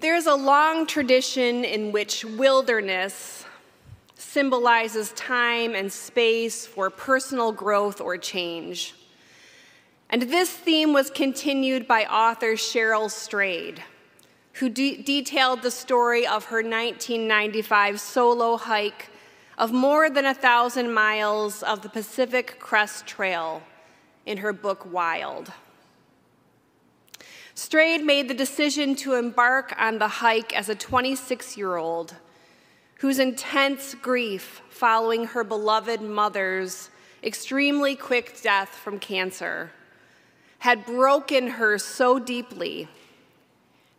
There's a long tradition in which wilderness symbolizes time and space for personal growth or change. And this theme was continued by author Cheryl Strayed, who de- detailed the story of her 1995 solo hike of more than a thousand miles of the Pacific Crest Trail in her book Wild. Strayed made the decision to embark on the hike as a 26 year old whose intense grief following her beloved mother's extremely quick death from cancer had broken her so deeply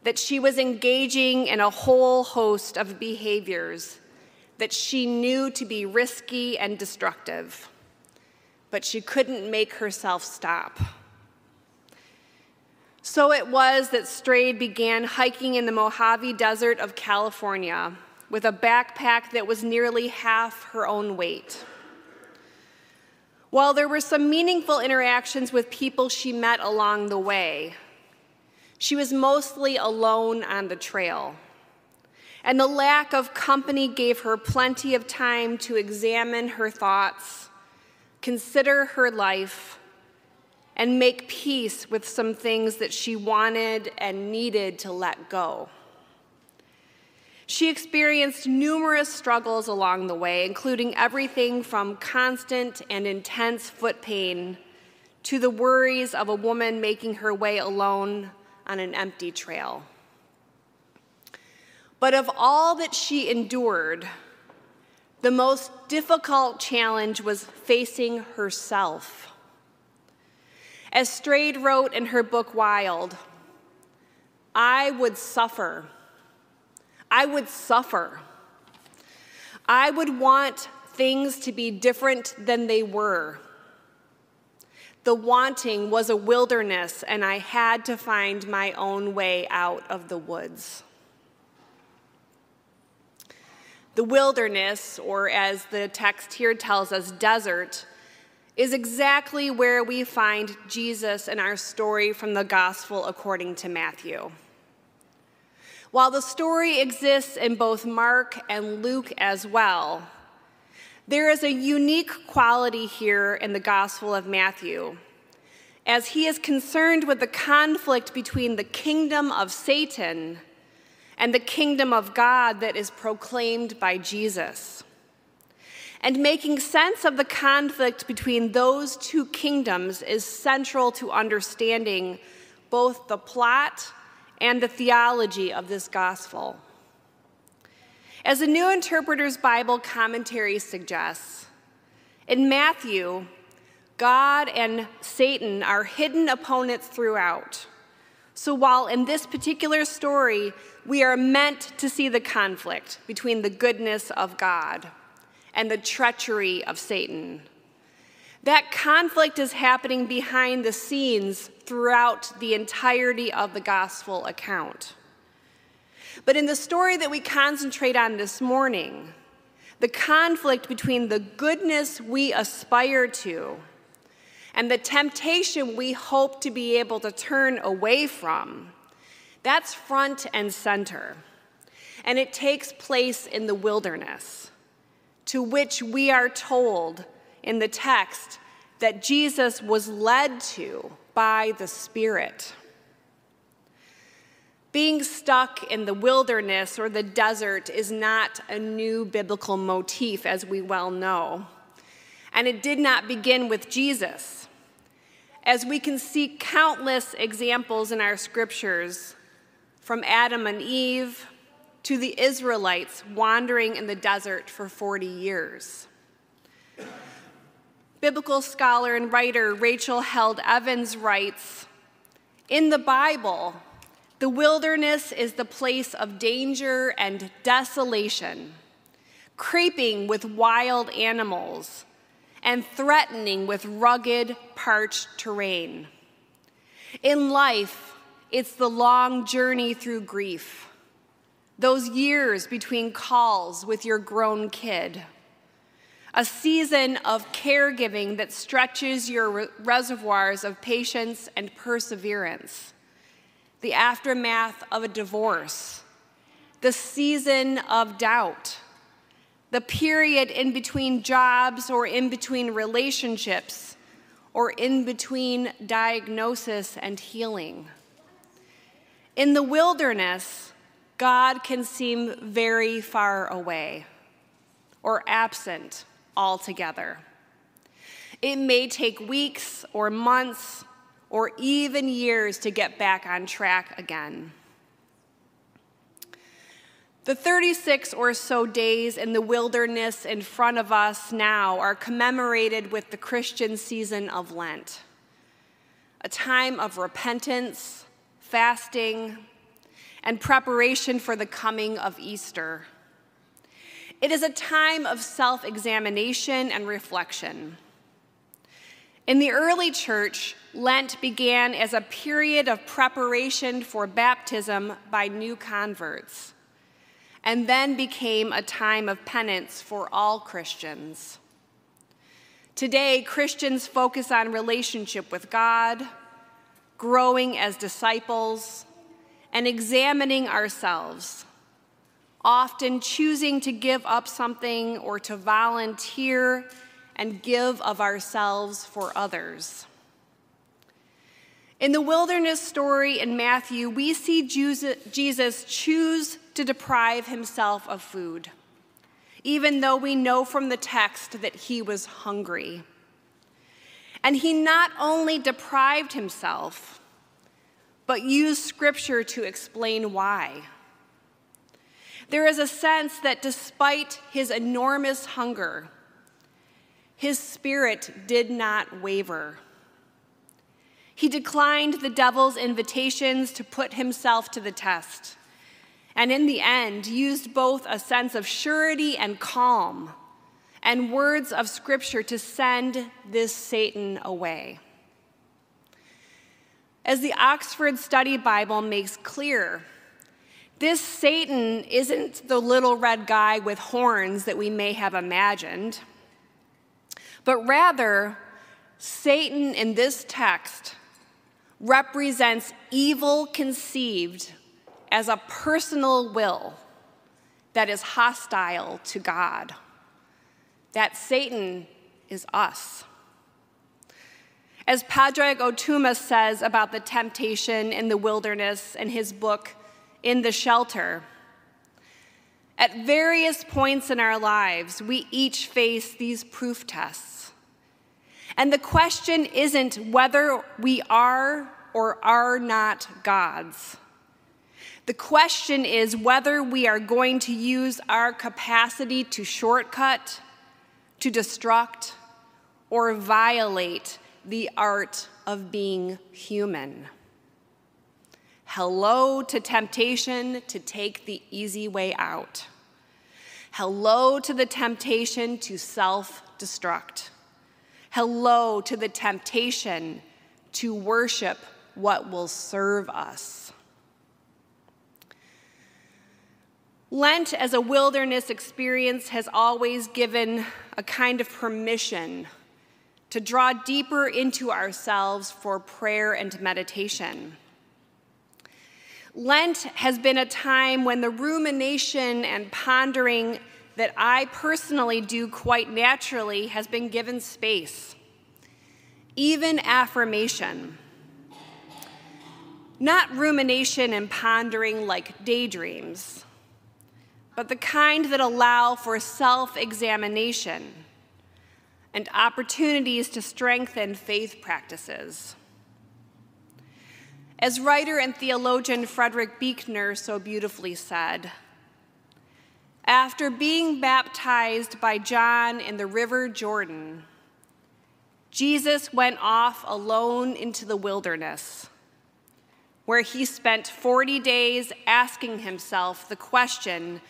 that she was engaging in a whole host of behaviors that she knew to be risky and destructive, but she couldn't make herself stop. So it was that Strayed began hiking in the Mojave Desert of California with a backpack that was nearly half her own weight. While there were some meaningful interactions with people she met along the way, she was mostly alone on the trail. And the lack of company gave her plenty of time to examine her thoughts, consider her life, and make peace with some things that she wanted and needed to let go. She experienced numerous struggles along the way, including everything from constant and intense foot pain to the worries of a woman making her way alone on an empty trail. But of all that she endured, the most difficult challenge was facing herself. As Strayed wrote in her book Wild, I would suffer I would suffer. I would want things to be different than they were. The wanting was a wilderness, and I had to find my own way out of the woods. The wilderness, or as the text here tells us, desert, is exactly where we find Jesus in our story from the Gospel according to Matthew. While the story exists in both Mark and Luke as well, there is a unique quality here in the Gospel of Matthew, as he is concerned with the conflict between the kingdom of Satan and the kingdom of God that is proclaimed by Jesus. And making sense of the conflict between those two kingdoms is central to understanding both the plot and the theology of this gospel. As the New Interpreter's Bible commentary suggests, in Matthew, God and Satan are hidden opponents throughout. So while in this particular story, we are meant to see the conflict between the goodness of God and the treachery of Satan. That conflict is happening behind the scenes throughout the entirety of the gospel account. But in the story that we concentrate on this morning, the conflict between the goodness we aspire to and the temptation we hope to be able to turn away from, that's front and center. And it takes place in the wilderness, to which we are told in the text that Jesus was led to by the Spirit. Being stuck in the wilderness or the desert is not a new biblical motif, as we well know. And it did not begin with Jesus. As we can see countless examples in our scriptures, from Adam and Eve to the Israelites wandering in the desert for 40 years. Biblical scholar and writer Rachel Held Evans writes In the Bible, the wilderness is the place of danger and desolation, creeping with wild animals and threatening with rugged, parched terrain. In life, it's the long journey through grief, those years between calls with your grown kid. A season of caregiving that stretches your reservoirs of patience and perseverance, the aftermath of a divorce. The season of doubt, the period in between jobs or in between relationships or in between diagnosis and healing. In the wilderness, God can seem very far away or absent altogether. It may take weeks or months or even years to get back on track again. The 36 or so days in the wilderness in front of us now are commemorated with the Christian season of Lent, a time of repentance, fasting, and preparation for the coming of Easter. It is a time of self examination and reflection. In the early church, Lent began as a period of preparation for baptism by new converts and then became a time of penance for all Christians. Today, Christians focus on relationship with God, growing as disciples, and examining ourselves, often choosing to give up something or to volunteer and give of ourselves for others. In the wilderness story in Matthew, we see Jesus choose to deprive himself of food, even though we know from the text that he was hungry. And he not only deprived himself, but use scripture to explain why. There is a sense that despite his enormous hunger, his spirit did not waver. He declined the devil's invitations to put himself to the test and in the end used both a sense of surety and calm and words of scripture to send this Satan away. As the Oxford Study Bible makes clear, this Satan isn't the little red guy with horns that we may have imagined, but rather, Satan in this text represents evil conceived as a personal will that is hostile to God. That Satan is us. As Padraig Ó Tuama says about the temptation in the wilderness in his book, In the Shelter, at various points in our lives, we each face these proof tests. And the question isn't whether we are or are not gods. The question is whether we are going to use our capacity to shortcut, to destruct, or violate the art of being human. Hello to temptation to take the easy way out. Hello to the temptation to self destruct. Hello to the temptation to worship what will serve us. Lent as a wilderness experience has always given a kind of permission to draw deeper into ourselves for prayer and meditation. Lent has been a time when the rumination and pondering that I personally do quite naturally has been given space, even affirmation. Not rumination and pondering like daydreams but the kind that allow for self examination and opportunities to strengthen faith practices. As writer and theologian Frederick Buechner so beautifully said, after being baptized by John in the River Jordan, Jesus went off alone into the wilderness, where he spent 40 days asking himself the question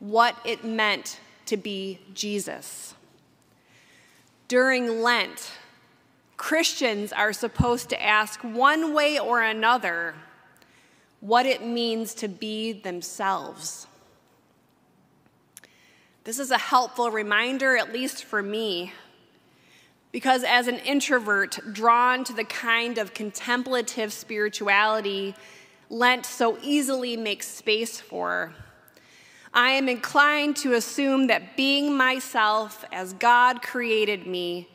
what it meant to be Jesus. During Lent, Christians are supposed to ask one way or another what it means to be themselves. This is a helpful reminder, at least for me, because as an introvert drawn to the kind of contemplative spirituality Lent so easily makes space for, I am inclined to assume that being myself as God created me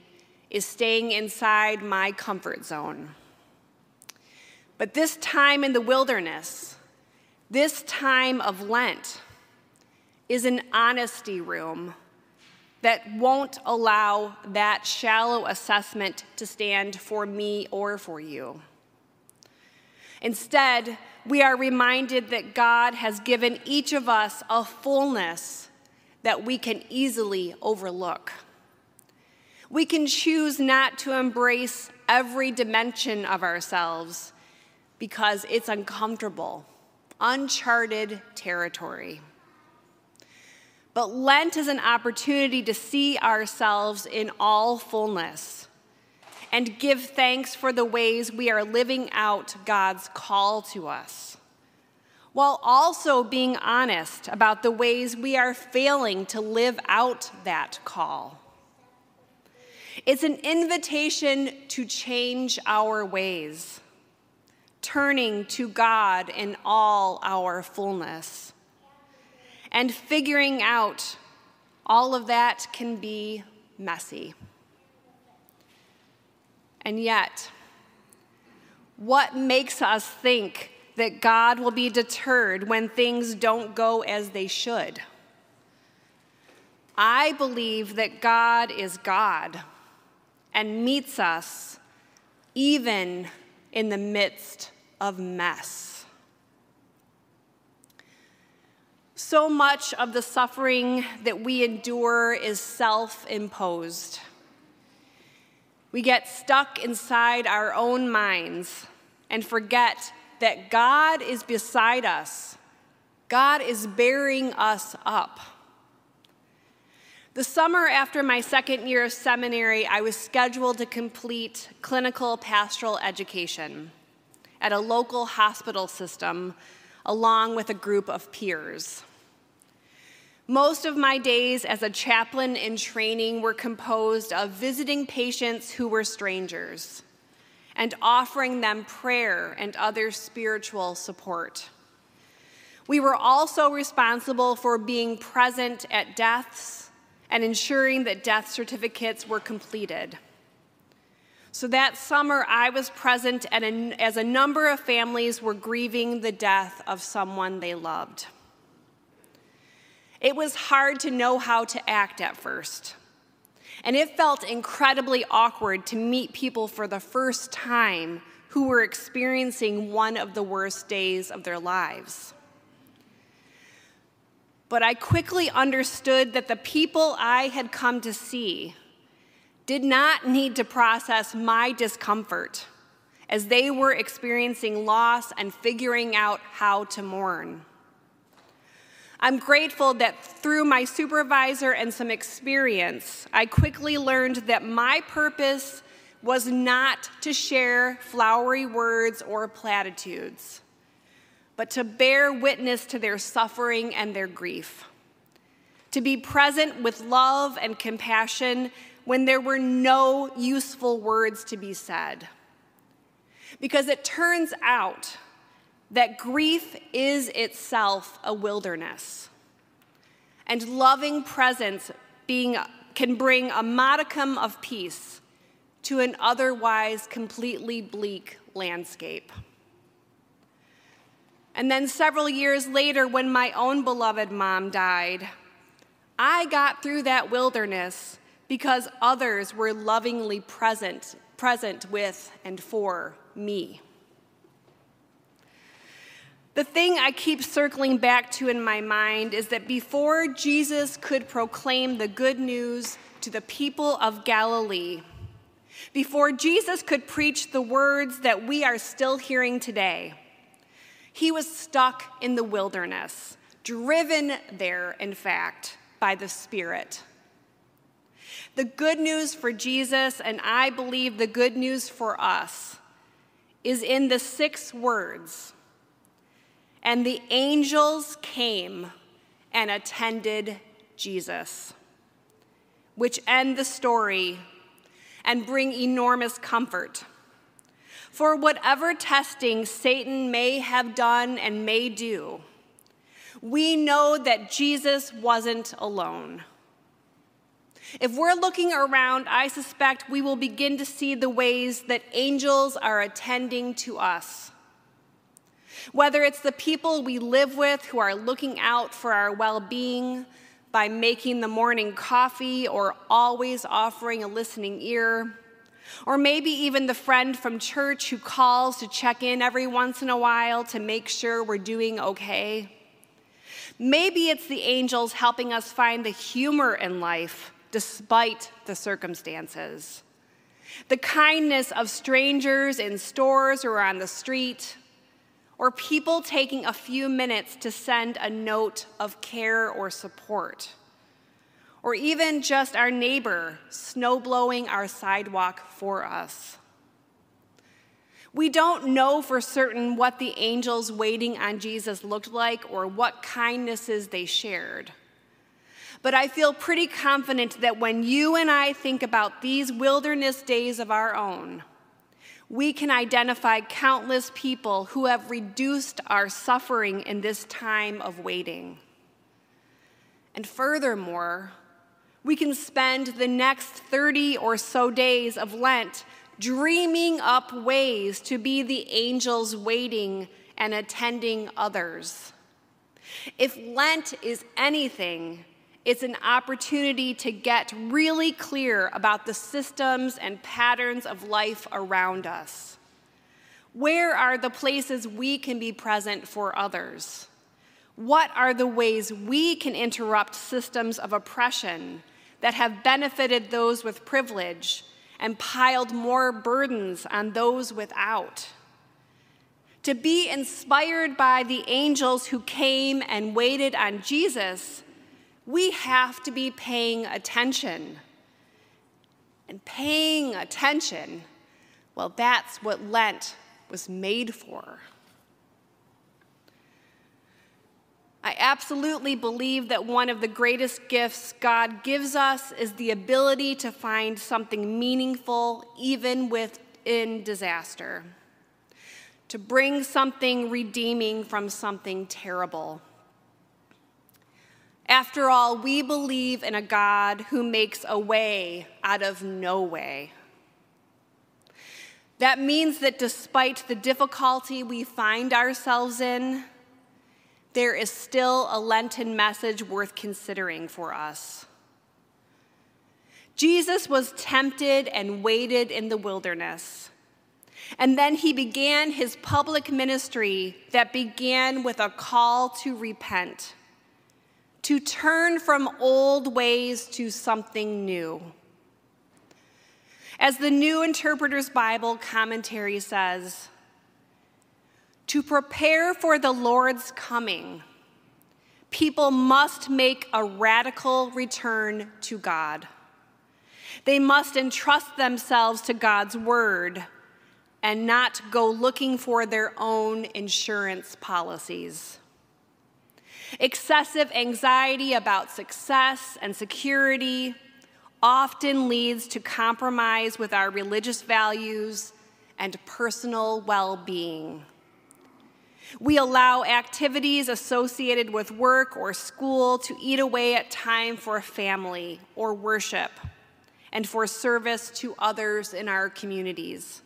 is staying inside my comfort zone. But this time in the wilderness, this time of Lent, is an honesty room that won't allow that shallow assessment to stand for me or for you. Instead, we are reminded that God has given each of us a fullness that we can easily overlook. We can choose not to embrace every dimension of ourselves because it's uncomfortable, uncharted territory. But Lent is an opportunity to see ourselves in all fullness and give thanks for the ways we are living out God's call to us, while also being honest about the ways we are failing to live out that call. It's an invitation to change our ways, turning to God in all our fullness, and figuring out all of that can be messy. And yet, what makes us think that God will be deterred when things don't go as they should? I believe that God is God and meets us even in the midst of mess. So much of the suffering that we endure is self imposed. We get stuck inside our own minds and forget that God is beside us. God is bearing us up. The summer after my second year of seminary, I was scheduled to complete clinical pastoral education at a local hospital system along with a group of peers. Most of my days as a chaplain in training were composed of visiting patients who were strangers and offering them prayer and other spiritual support. We were also responsible for being present at deaths and ensuring that death certificates were completed. So that summer, I was present a, as a number of families were grieving the death of someone they loved. It was hard to know how to act at first. And it felt incredibly awkward to meet people for the first time who were experiencing one of the worst days of their lives. But I quickly understood that the people I had come to see did not need to process my discomfort as they were experiencing loss and figuring out how to mourn. I'm grateful that through my supervisor and some experience, I quickly learned that my purpose was not to share flowery words or platitudes, but to bear witness to their suffering and their grief. To be present with love and compassion when there were no useful words to be said. Because it turns out that grief is itself a wilderness. And loving presence being, can bring a modicum of peace to an otherwise completely bleak landscape. And then several years later, when my own beloved mom died, I got through that wilderness because others were lovingly present, present with and for me. The thing I keep circling back to in my mind is that before Jesus could proclaim the good news to the people of Galilee, before Jesus could preach the words that we are still hearing today, he was stuck in the wilderness, driven there, in fact, by the Spirit. The good news for Jesus, and I believe the good news for us, is in the six words and the angels came and attended Jesus, which end the story and bring enormous comfort. For whatever testing Satan may have done and may do, we know that Jesus wasn't alone. If we're looking around, I suspect we will begin to see the ways that angels are attending to us. Whether it's the people we live with who are looking out for our well being by making the morning coffee or always offering a listening ear, or maybe even the friend from church who calls to check in every once in a while to make sure we're doing okay. Maybe it's the angels helping us find the humor in life despite the circumstances. The kindness of strangers in stores or on the street, or people taking a few minutes to send a note of care or support or even just our neighbor snow blowing our sidewalk for us. We don't know for certain what the angels waiting on Jesus looked like or what kindnesses they shared. But I feel pretty confident that when you and I think about these wilderness days of our own, we can identify countless people who have reduced our suffering in this time of waiting. And furthermore, we can spend the next 30 or so days of Lent dreaming up ways to be the angels waiting and attending others. If Lent is anything, it's an opportunity to get really clear about the systems and patterns of life around us. Where are the places we can be present for others? What are the ways we can interrupt systems of oppression that have benefited those with privilege and piled more burdens on those without. To be inspired by the angels who came and waited on Jesus, we have to be paying attention. And paying attention, well, that's what Lent was made for. I absolutely believe that one of the greatest gifts God gives us is the ability to find something meaningful even within disaster, to bring something redeeming from something terrible. After all, we believe in a God who makes a way out of no way. That means that despite the difficulty we find ourselves in, there is still a Lenten message worth considering for us. Jesus was tempted and waited in the wilderness. And then he began his public ministry that began with a call to repent, to turn from old ways to something new. As the New Interpreter's Bible commentary says, to prepare for the Lord's coming, people must make a radical return to God. They must entrust themselves to God's word and not go looking for their own insurance policies. Excessive anxiety about success and security often leads to compromise with our religious values and personal well being. We allow activities associated with work or school to eat away at time for family or worship and for service to others in our communities.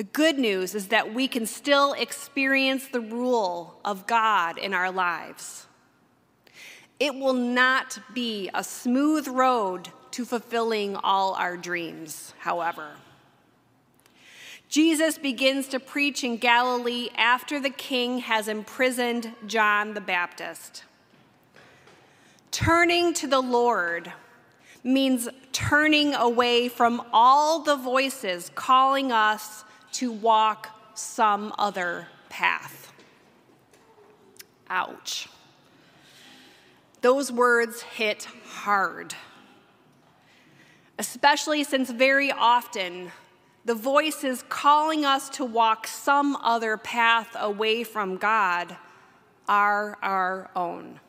The good news is that we can still experience the rule of God in our lives. It will not be a smooth road to fulfilling all our dreams, however. Jesus begins to preach in Galilee after the king has imprisoned John the Baptist. Turning to the Lord means turning away from all the voices calling us to walk some other path. Ouch. Those words hit hard, especially since very often the voices calling us to walk some other path away from God are our own.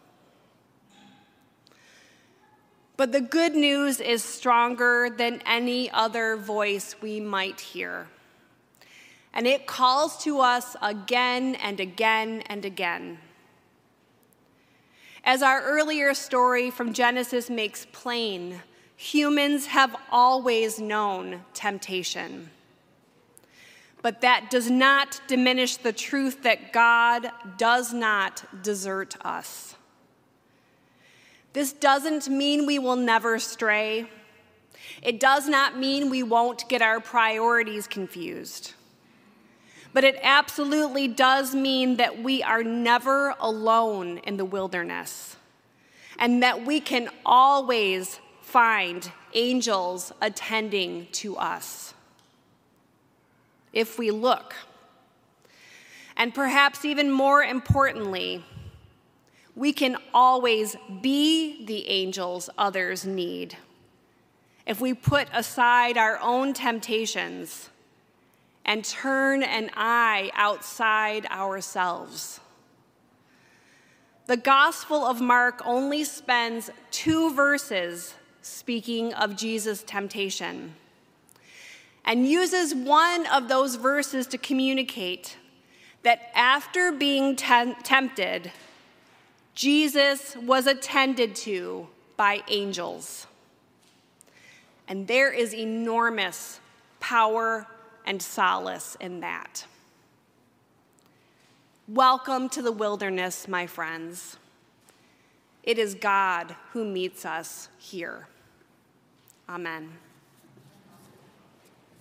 But the good news is stronger than any other voice we might hear. And it calls to us again and again and again. As our earlier story from Genesis makes plain, humans have always known temptation. But that does not diminish the truth that God does not desert us. This doesn't mean we will never stray. It does not mean we won't get our priorities confused. But it absolutely does mean that we are never alone in the wilderness and that we can always find angels attending to us if we look. And perhaps even more importantly, we can always be the angels others need if we put aside our own temptations and turn an eye outside ourselves. The Gospel of Mark only spends two verses speaking of Jesus' temptation and uses one of those verses to communicate that after being tempted, Jesus was attended to by angels. And there is enormous power and solace in that. Welcome to the wilderness, my friends. It is God who meets us here. Amen.